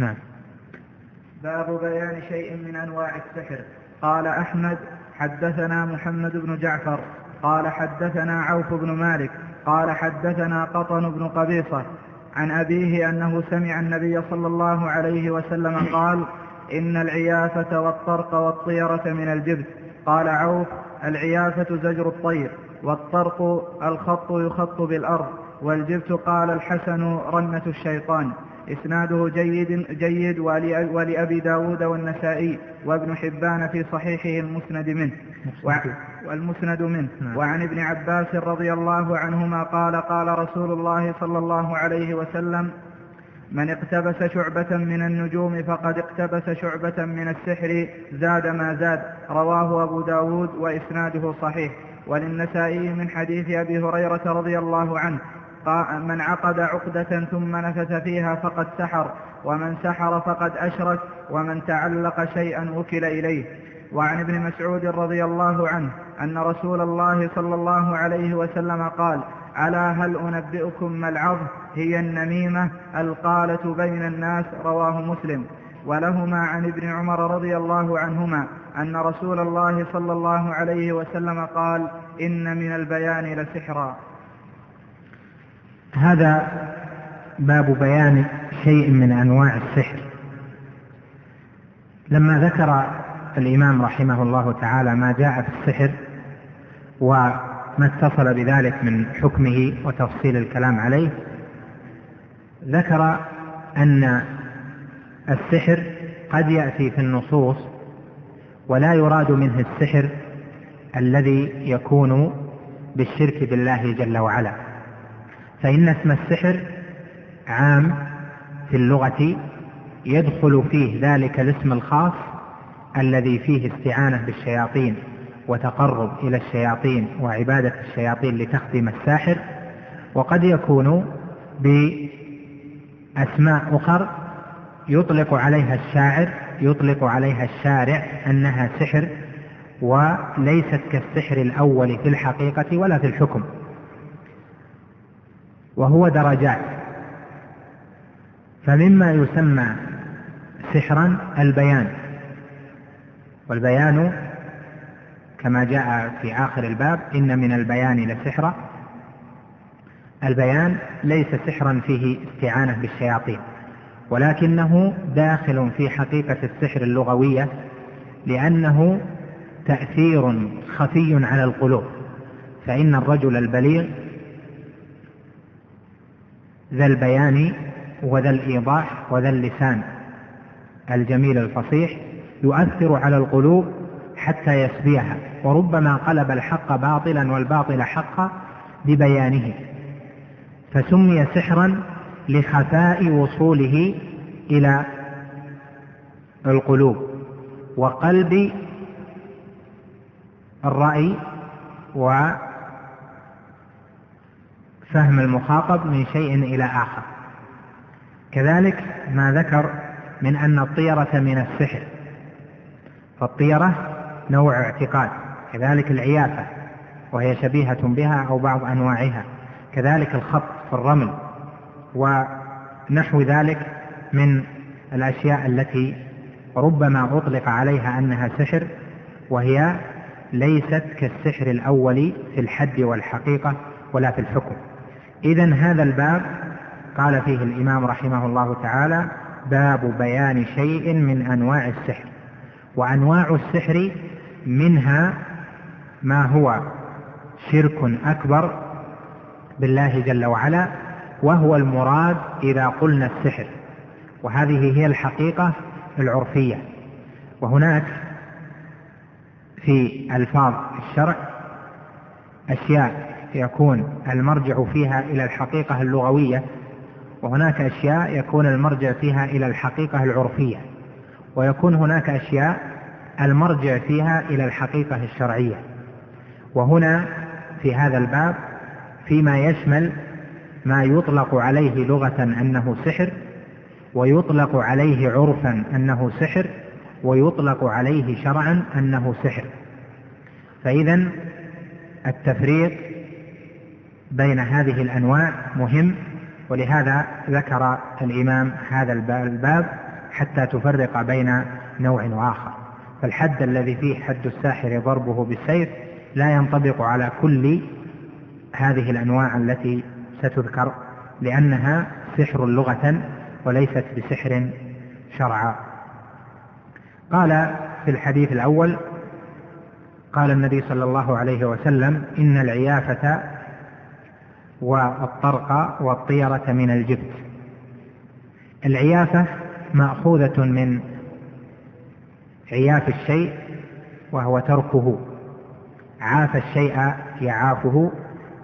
نعم. باب بيان شيء من أنواع السحر. قال أحمد حدثنا محمد بن جعفر. قال حدثنا عوف بن مالك. قال حدثنا قطن بن قبيصة. عن أبيه أنه سمع النبي صلى الله عليه وسلم قال إن العيافة والطرق والطيرة من الجبت. قال عوف العيافة زجر الطير والطرق الخط يخط بالأرض والجبت قال الحسن رنة الشيطان. إسناده جيد جيد ولأبي داود والنسائي وابن حبان في صحيحه المسند منه. والمسند منه. نعم. وعن ابن عباس رضي الله عنهما قال قال رسول الله صلى الله عليه وسلم من اقتبس شعبة من النجوم فقد اقتبس شعبة من السحر زاد ما زاد. رواه أبو داود وإسناده صحيح. وللنسائي من حديث أبي هريرة رضي الله عنه. من عقد عقدة ثم نفث فيها فقد سحر ومن سحر فقد أشرك ومن تعلق شيئا وكل إليه. وعن ابن مسعود رضي الله عنه أن رسول الله صلى الله عليه وسلم قال ألا هل أنبئكم ما العظ هي النميمة القالة بين الناس. رواه مسلم. ولهما عن ابن عمر رضي الله عنهما أن رسول الله صلى الله عليه وسلم قال إن من البيان لسحرا. هذا باب بيان شيء من أنواع السحر. لما ذكر الإمام رحمه الله تعالى ما جاء في السحر وما اتصل بذلك من حكمه وتفصيل الكلام عليه ذكر أن السحر قد يأتي في النصوص ولا يراد منه السحر الذي يكون بالشرك بالله جل وعلا. فإن اسم السحر عام في اللغة يدخل فيه ذلك الاسم الخاص الذي فيه استعانة بالشياطين وتقرب إلى الشياطين وعبادة الشياطين لتخدم الساحر وقد يكون بأسماء أخر يطلق عليها الشاعر يطلق عليها الشارع أنها سحر وليست كالسحر الأول في الحقيقة ولا في الحكم. وهو درجات. فمما يسمى سحرا البيان. والبيان كما جاء في آخر الباب إن من البيان لسحرا البيان ليس سحرا فيه استعانة بالشياطين ولكنه داخل في حقيقة السحر اللغوية لأنه تأثير خفي على القلوب. فإن الرجل البليغ ذا البيان وذا الإيضاح وذا اللسان. الجميل الفصيح يؤثر على القلوب حتى يسبيها وربما قلب الحق باطلا والباطل حقا ببيانه. فسمي سحرا لخفاء وصوله إلى القلوب وقلب الرأي فهم المخاطب من شيء إلى آخر. كذلك ما ذكر من أن الطيرة من السحر. فالطيرة نوع اعتقاد كذلك العيافة وهي شبيهة بها أو بعض أنواعها. كذلك الخط في الرمل ونحو ذلك من الأشياء التي ربما أطلق عليها أنها سحر وهي ليست كالسحر الأول في الحد والحقيقة ولا في الحكم. إذا هذا الباب قال فيه الإمام رحمه الله تعالى باب بيان شيء من أنواع السحر. وأنواع السحر منها ما هو شرك أكبر بالله جل وعلا وهو المراد إذا قلنا السحر. وهذه هي الحقيقة العرفية. وهناك في ألفاظ الشرع أشياء يكون المرجع فيها إلى الحقيقة اللغوية وهناك أشياء يكون المرجع فيها إلى الحقيقة العرفية ويكون هناك أشياء المرجع فيها إلى الحقيقة الشرعية. وهنا في هذا الباب فيما يشمل ما يطلق عليه لغة أنه سحر ويطلق عليه عرفا أنه سحر ويطلق عليه شرعا أنه سحر. فإذا التفريق بين هذه الأنواع مهم ولهذا ذكر الإمام هذا الباب حتى تفرق بين نوع وآخر. فالحد الذي فيه حد الساحر ضربه بالسيف لا ينطبق على كل هذه الأنواع التي ستذكر لأنها سحر لغة وليست بسحر شرعا. قال في الحديث الأول قال النبي صلى الله عليه وسلم إن العيافة والطرق والطيرة من الجبت. العيافة مأخوذة من عياف الشيء وهو تركه. عاف الشيء يعافه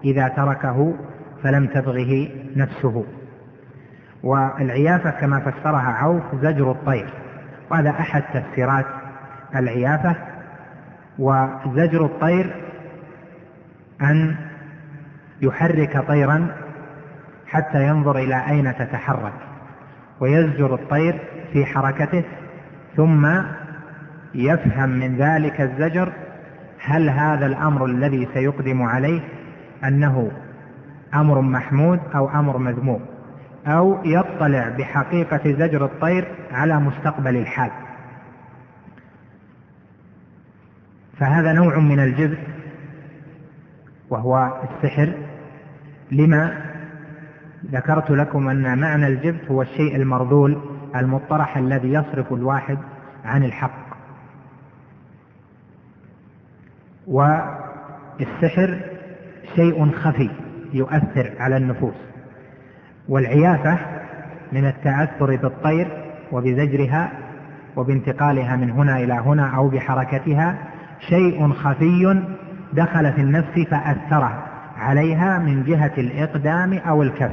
إذا تركه فلم تبغه نفسه. والعيافة كما فسرها عوف زجر الطير. وهذا أحد تفسيرات العيافة. وزجر الطير أن يحرك طيرا حتى ينظر إلى أين تتحرك ويزجر الطير في حركته ثم يفهم من ذلك الزجر هل هذا الأمر الذي سيقدم عليه أنه أمر محمود أو أمر مذموم أو يطلع بحقيقة زجر الطير على مستقبل الحال. فهذا نوع من الجبت وهو السحر. لما ذكرت لكم أن معنى الجبت هو الشيء المرذول المطرح الذي يصرف الواحد عن الحق. والسحر شيء خفي يؤثر على النفوس. والعيافة من التأثر بالطير وبزجرها وبانتقالها من هنا إلى هنا أو بحركتها شيء خفي دخل في النفس فأثره عليها من جهة الإقدام أو الكف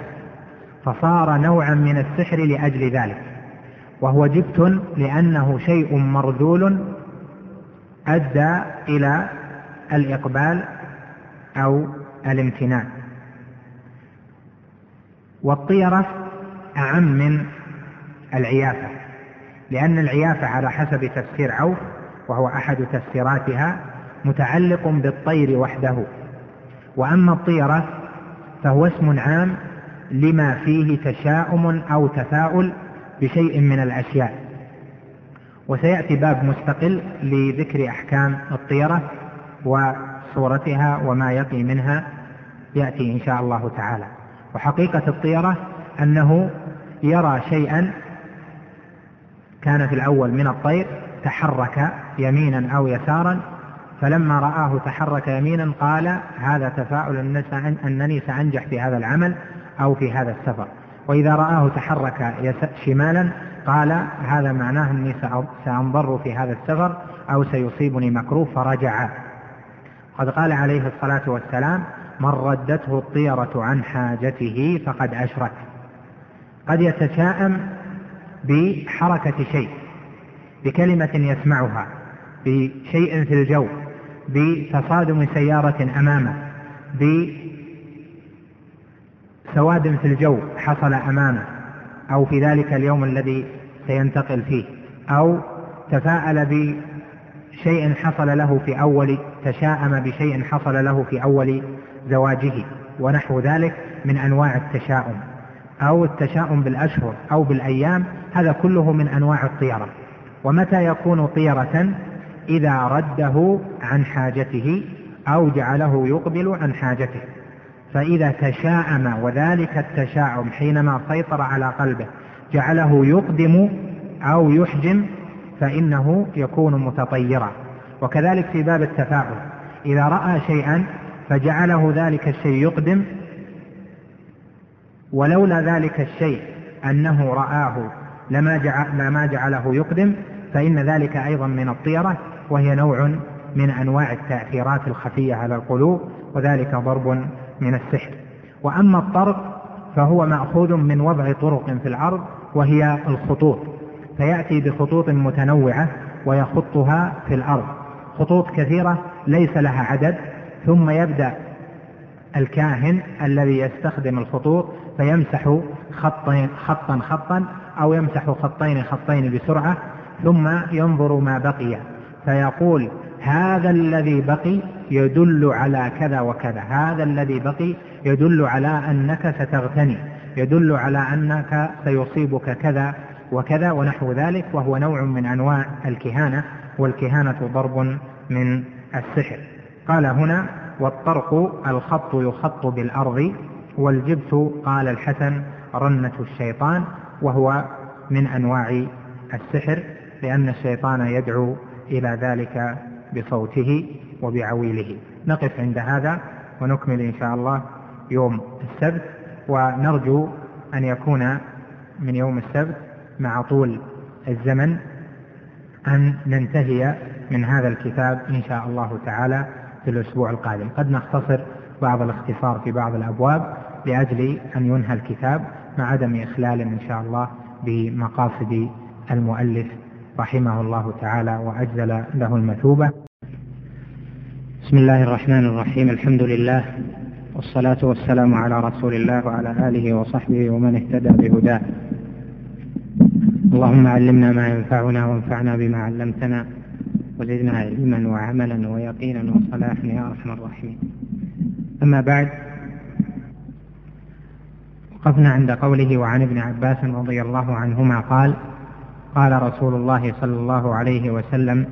فصار نوعا من السحر لأجل ذلك. وهو جبت لأنه شيء مرذول أدى إلى الإقبال أو الامتنان والطيرة أعم من العيافة لأن العيافة على حسب تفسير عوف وهو أحد تفسيراتها متعلق بالطير وحده. وأما الطيرة فهو اسم عام لما فيه تشاؤم أو تفاؤل بشيء من الأشياء. وسيأتي باب مستقل لذكر أحكام الطيرة وصورتها وما يقي منها. يأتي إن شاء الله تعالى. وحقيقة الطيرة أنه يرى شيئا كان في الأول من الطير تحرك يمينا أو يسارا فلما رآه تحرك يمينا قال هذا تفاؤل أنني سأنجح في هذا العمل أو في هذا السفر. وإذا رآه تحرك شمالا قال هذا معناه أني سأنضر في هذا السفر أو سيصيبني مكروه. فرجع. قد قال عليه الصلاة والسلام من ردته الطيرة عن حاجته فقد أشرك. قد يتشاءم بحركة شيء بكلمة يسمعها بشيء في الجو. بتصادم سيارة أمامه بسواد في الجو حصل أمامه أو في ذلك اليوم الذي سينتقل فيه أو تفاءل بشيء حصل له في أول تشاءم بشيء حصل له في أول زواجه ونحو ذلك من أنواع التشاؤم أو التشاؤم بالأشهر أو بالأيام هذا كله من أنواع الطيرة. ومتى يكون طيرة؟ إذا رده عن حاجته أو جعله يقبل عن حاجته. فإذا تشاءم وذلك التشاؤم حينما سيطر على قلبه جعله يقدم أو يحجم فإنه يكون متطيرا. وكذلك في باب التفاؤل إذا رأى شيئا فجعله ذلك الشيء يقدم ولولا ذلك الشيء أنه رآه لما, جعل لما جعله يقدم فإن ذلك أيضا من الطيرة. وهي نوع من أنواع التأثيرات الخفية على القلوب وذلك ضرب من السحر. وأما الطرق فهو مأخوذ من وضع طرق في الأرض وهي الخطوط. فيأتي بخطوط متنوعة ويخطها في الأرض. خطوط كثيرة ليس لها عدد ثم يبدأ الكاهن الذي يستخدم الخطوط فيمسح خطين خطا خطا أو يمسح خطين خطين بسرعة ثم ينظر ما بقي. فيقول هذا الذي بقي يدل على كذا وكذا هذا الذي بقي يدل على أنك ستغتني يدل على أنك سيصيبك كذا وكذا ونحو ذلك وهو نوع من أنواع الكهانة والكهانة ضرب من السحر. قال هنا والطرق الخط يخط بالأرض والجبت قال الحسن رنة الشيطان وهو من أنواع السحر لأن الشيطان يدعو إلى ذلك بصوته وبعويله. نقف عند هذا ونكمل إن شاء الله يوم السبت ونرجو أن يكون من يوم السبت مع طول الزمن أن ننتهي من هذا الكتاب إن شاء الله تعالى في الأسبوع القادم. قد نختصر بعض الاختصار في بعض الأبواب لأجل أن ينهى الكتاب مع عدم إخلال إن شاء الله بمقاصد المؤلف رحمه الله تعالى وأجزل له المثوبة. بسم الله الرحمن الرحيم. الحمد لله والصلاة والسلام على رسول الله وعلى آله وصحبه ومن اهتدى بهداه. اللهم علمنا ما ينفعنا وانفعنا بما علمتنا وزدنا علما وعملا ويقينا وصلاحا يا أرحم الراحمين. أما بعد وقفنا عند قوله وعن ابن عباس رضي الله عنهما قال قال رسول الله صلى الله عليه وسلم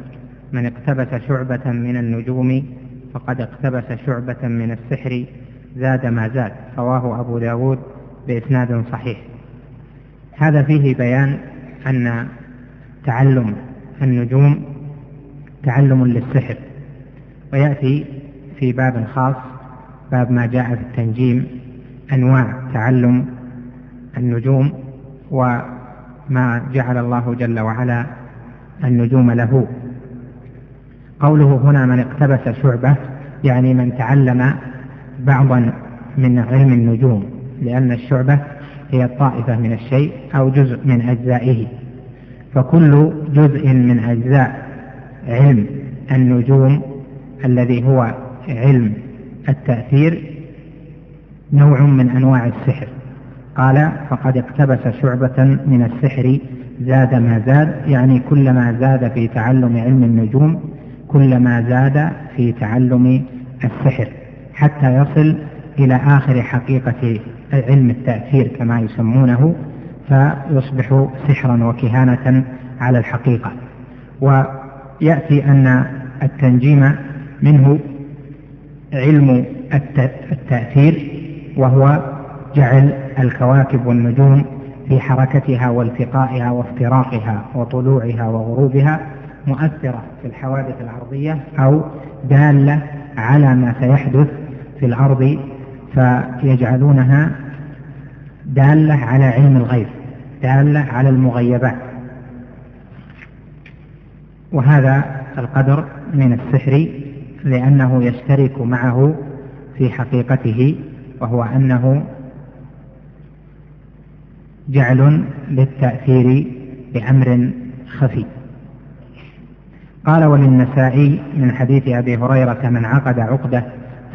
من اقتبس شعبة من النجوم فقد اقتبس شعبة من السحر زاد ما زاد. رواه أبو داود بإسناد صحيح. هذا فيه بيان أن تعلم النجوم تعلم للسحر ويأتي في باب خاص باب ما جاء في التنجيم أنواع تعلم النجوم وما جعل الله جل وعلا النجوم له. قوله هنا من اقتبس شعبة يعني من تعلم بعضا من علم النجوم لأن الشعبة هي الطائفة من الشيء أو جزء من أجزائه. فكل جزء من أجزاء علم النجوم الذي هو علم التأثير نوع من أنواع السحر. قال فقد اقتبس شعبة من السحر زاد ما زاد. يعني كلما زاد في تعلم علم النجوم كلما زاد في تعلم السحر حتى يصل إلى آخر حقيقة علم التأثير كما يسمونه فيصبح سحرا وكهانة على الحقيقة. ويأتي أن التنجيم منه علم التأثير وهو جعل الكواكب والنجوم في حركتها والتقائها وافتراقها وطلوعها وغروبها مؤثرة في الحوادث الأرضية أو دالة على ما سيحدث في الأرض فيجعلونها دالة على علم الغيب دالة على المغيبات. وهذا القدر من السحر لأنه يشترك معه في حقيقته وهو أنه جعل للتأثير بأمر خفي. قال وللنسائي من حديث أبي هريرة من عقد عقدة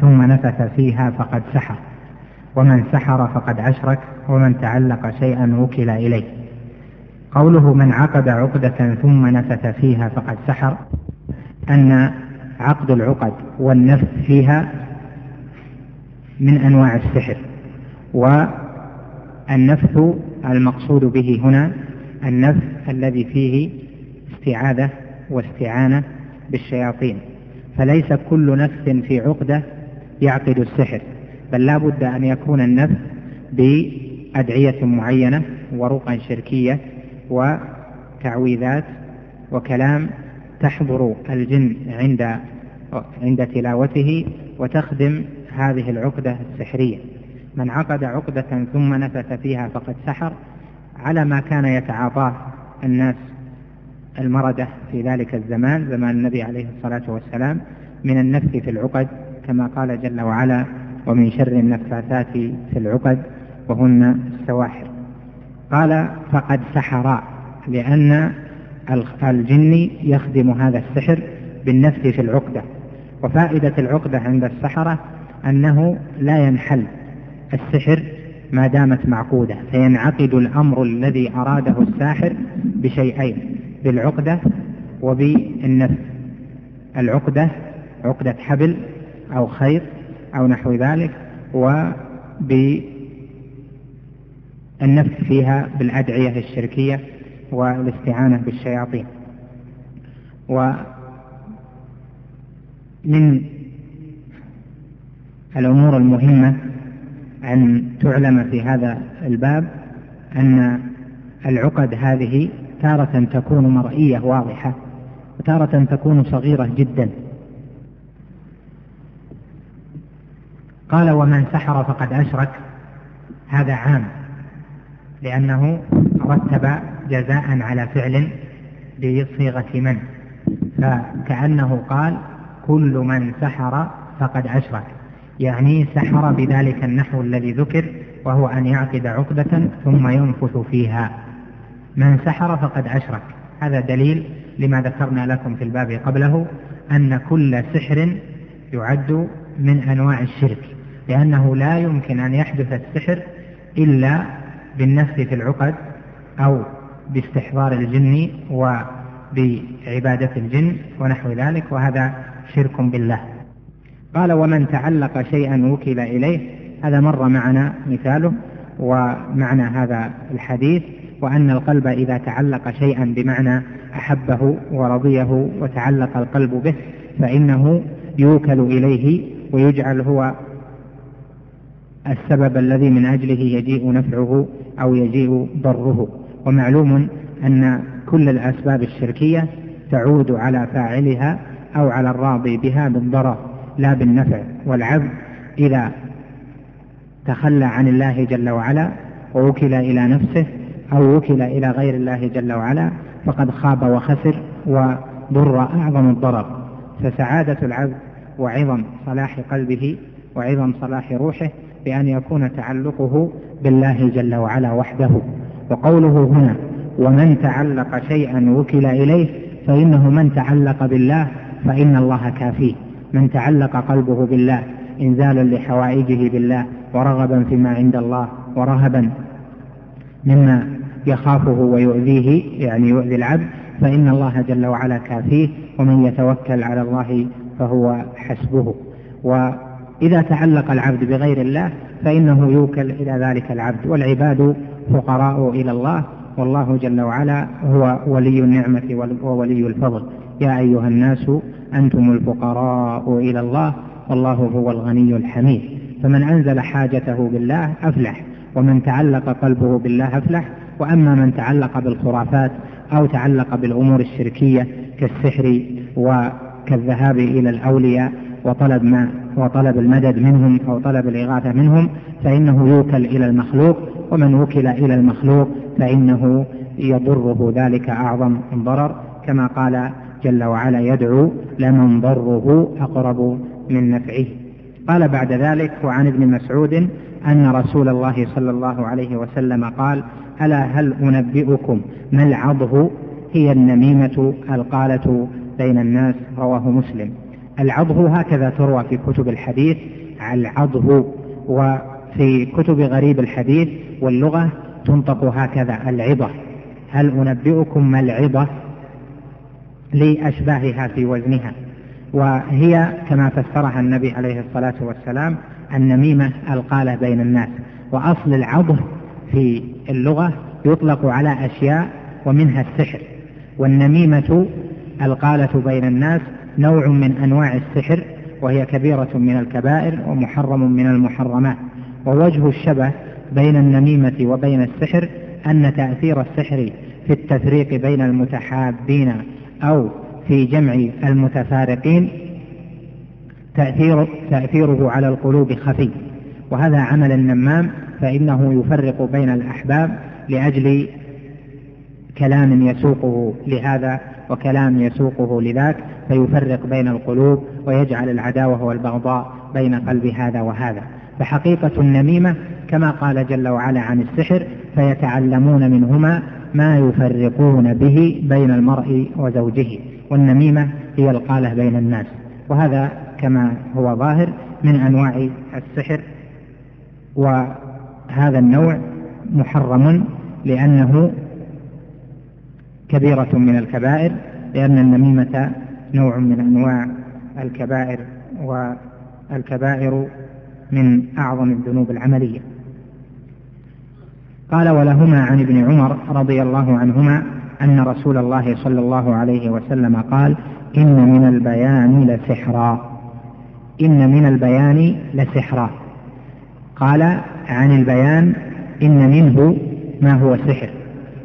ثم نفث فيها فقد سحر ومن سحر فقد أشرك ومن تعلق شيئا وكل إليه. قوله من عقد عقدة ثم نفث فيها فقد سحر أن عقد العقد والنفث فيها من أنواع السحر والنفث المقصود به هنا النفث الذي فيه استعاذة واستعانة بالشياطين. فليس كل نفس في عقدة يعقد السحر بل لا بد أن يكون النفس بأدعية معينة ورقى شركية وتعويذات وكلام تحضر الجن عند عند تلاوته وتخدم هذه العقدة السحرية. من عقد عقدة ثم نفث فيها فقد سحر على ما كان يتعاطاه الناس المردة في ذلك الزمان زمان النبي عليه الصلاة والسلام من النفث في العقد كما قال جل وعلا ومن شر النفاثات في العقد وهن السواحر قال فقد سحرا لأن الجن يخدم هذا السحر بالنفس في العقدة. وفائدة العقدة عند السحرة أنه لا ينحل. السحر ما دامت معقودة فينعقد الأمر الذي أراده الساحر بشيئين بالعقدة وبالنفس. العقدة عقدة حبل أو خيط أو نحو ذلك وبالنفس فيها بالأدعية الشركية والاستعانة بالشياطين. ومن الأمور المهمة أن تعلم في هذا الباب أن العقد هذه تارة تكون مرئية واضحة وتارة تكون صغيرة جدا. قال ومن سحر فقد أشرك. هذا عام لأنه رتب جزاء على فعل بصيغة من؟ فكأنه قال كل من سحر فقد أشرك. يعني سحر بذلك النحو الذي ذكر وهو أن يعقد عقدة ثم ينفث فيها. من سحر فقد أشرك. هذا دليل لما ذكرنا لكم في الباب قبله أن كل سحر يعد من أنواع الشرك لأنه لا يمكن أن يحدث السحر إلا بالنفس في العقد أو باستحضار الجن وبعبادة الجن ونحو ذلك وهذا شرك بالله. قال ومن تعلق شيئا وكل إليه هذا مر معنا مثاله ومعنى هذا الحديث وأن القلب إذا تعلق شيئا بمعنى أحبه ورضيه وتعلق القلب به فإنه يوكل إليه ويجعل هو السبب الذي من أجله يجيء نفعه أو يجيء ضره. ومعلوم أن كل الأسباب الشركية تعود على فاعلها أو على الراضي بها بالضرر لا بالنفع والعبد إذا تخلى عن الله جل وعلا ووكل إلى نفسه أو وكل إلى غير الله جل وعلا فقد خاب وخسر وضر أعظم الضرر. فسعادة العبد وعظم صلاح قلبه وعظم صلاح روحه بأن يكون تعلقه بالله جل وعلا وحده. وقوله هنا ومن تعلق شيئا وكل إليه فإنه من تعلق بالله فإن الله كافيه. من تعلق قلبه بالله إنزالا لحوائجه بالله ورغبا فيما عند الله ورهبا مما يخافه ويؤذيه يعني يؤذي العبد فإن الله جل وعلا كافيه ومن يتوكل على الله فهو حسبه. وإذا تعلق العبد بغير الله فإنه يوكل إلى ذلك العبد والعباد فقراء إلى الله والله جل وعلا هو ولي النعمة وولي الفضل. يا أيها الناس أنتم الفقراء إلى الله والله هو الغني الحميد. فمن أنزل حاجته بالله أفلح ومن تعلق قلبه بالله أفلح. وأما من تعلق بالخرافات أو تعلق بالأمور الشركية كالسحر وكالذهاب إلى الأولياء وطلب ما وطلب المدد منهم أو طلب الإغاثة منهم فإنه يوكل إلى المخلوق. ومن وكل إلى المخلوق فإنه يضره. ذلك أعظم ضرر. كما قال جل وعلا يدعو لمن ضره أقرب من نفعه. قال بعد ذلك وعن ابن مسعود أن رسول الله صلى الله عليه وسلم قال ألا هل أنبئكم ما العضه؟ هي النميمة القالة بين الناس. رواه مسلم. العضه هكذا تروى في كتب الحديث. العضه وفي كتب غريب الحديث واللغة تنطق هكذا العضة هل أنبئكم ما العضة لأشباهها في وزنها. وهي كما فسرها النبي عليه الصلاة والسلام النميمة القالة بين الناس. وأصل العضه في اللغة يطلق على أشياء ومنها السحر. والنميمة القالة بين الناس نوع من أنواع السحر وهي كبيرة من الكبائر ومحرم من المحرمات. ووجه الشبه بين النميمة وبين السحر أن تأثير السحر في التفريق بين المتحابين. أو في جمع المتفارقين تأثير تأثيره على القلوب خفي. وهذا عمل النمام فإنه يفرق بين الأحباب لأجل كلام يسوقه لهذا وكلام يسوقه لذاك فيفرق بين القلوب ويجعل العداوة والبغضاء بين قلب هذا وهذا. فحقيقة النميمة كما قال جل وعلا عن السحر فيتعلمون منهما ما يفرقون به بين المرء وزوجه والنميمة هي القالة بين الناس. وهذا كما هو ظاهر من أنواع السحر وهذا النوع محرم لأنه كبيرة من الكبائر لأن النميمة نوع من أنواع الكبائر والكبائر من أعظم الذنوب العملية. قال ولهما عن ابن عمر رضي الله عنهما أن رسول الله صلى الله عليه وسلم قال إن من البيان لسحرا. إن من البيان لسحرا. قال عن البيان إن منه ما هو سحر.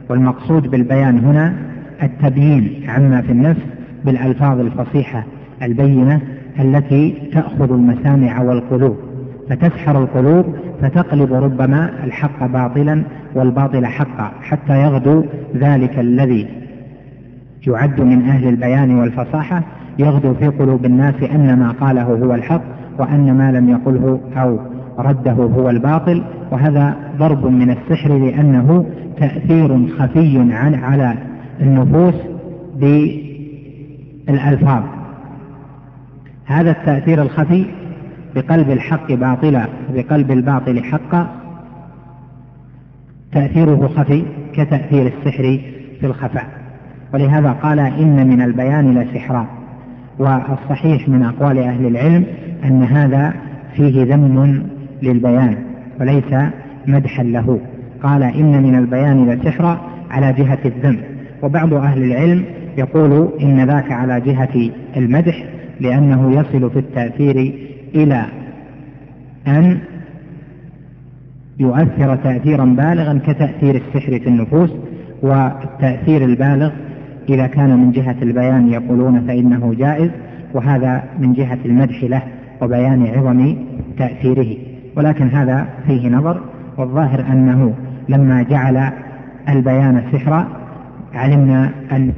والمقصود بالبيان هنا التبيين عما في النفس بالألفاظ الفصيحة البينة التي تأخذ المسامع والقلوب. فتسحر القلوب فتقلب ربما الحق باطلا والباطل حقا حتى يغدو ذلك الذي يعد من أهل البيان والفصاحة. يغدو في قلوب الناس أن ما قاله هو الحق وأن ما لم يقله أو رده هو الباطل. وهذا ضرب من السحر لأنه تأثير خفي عن على النفوس بالألفاظ. هذا التأثير الخفي بقلب الحق باطلا وبقلب الباطل حقا تأثيره خفي كتأثير السحر في الخفاء. ولهذا قال إن من البيان لسحرا. والصحيح من أقوال أهل العلم أن هذا فيه ذم للبيان وليس مدحا له. قال إن من البيان لسحرا على جهة الذم. وبعض أهل العلم يقول إن ذاك على جهة المدح لأنه يصل في التأثير إلى أن يؤثر تأثيرا بالغا كتأثير السحر في النفوس والتأثير البالغ إذا كان من جهة البيان يقولون فإنه جائز وهذا من جهة المدح له وبيان عظم تأثيره. ولكن هذا فيه نظر والظاهر أنه لما جعل البيان سحرا علمنا أن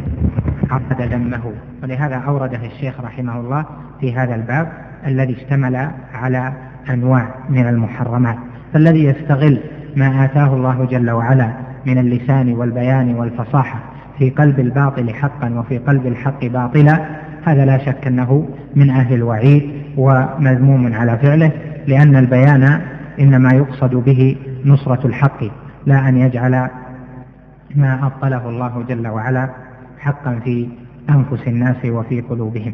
عقد ذمه ولهذا أورده الشيخ رحمه الله في هذا الباب. الذي اشتمل على أنواع من المحرمات فالذي يستغل ما آتاه الله جل وعلا من اللسان والبيان والفصاحة في قلب الباطل حقا وفي قلب الحق باطلا هذا لا شك أنه من أهل الوعيد ومذموم على فعله لأن البيان إنما يقصد به نصرة الحق لا أن يجعل ما أبطله الله جل وعلا حقا في أنفس الناس وفي قلوبهم.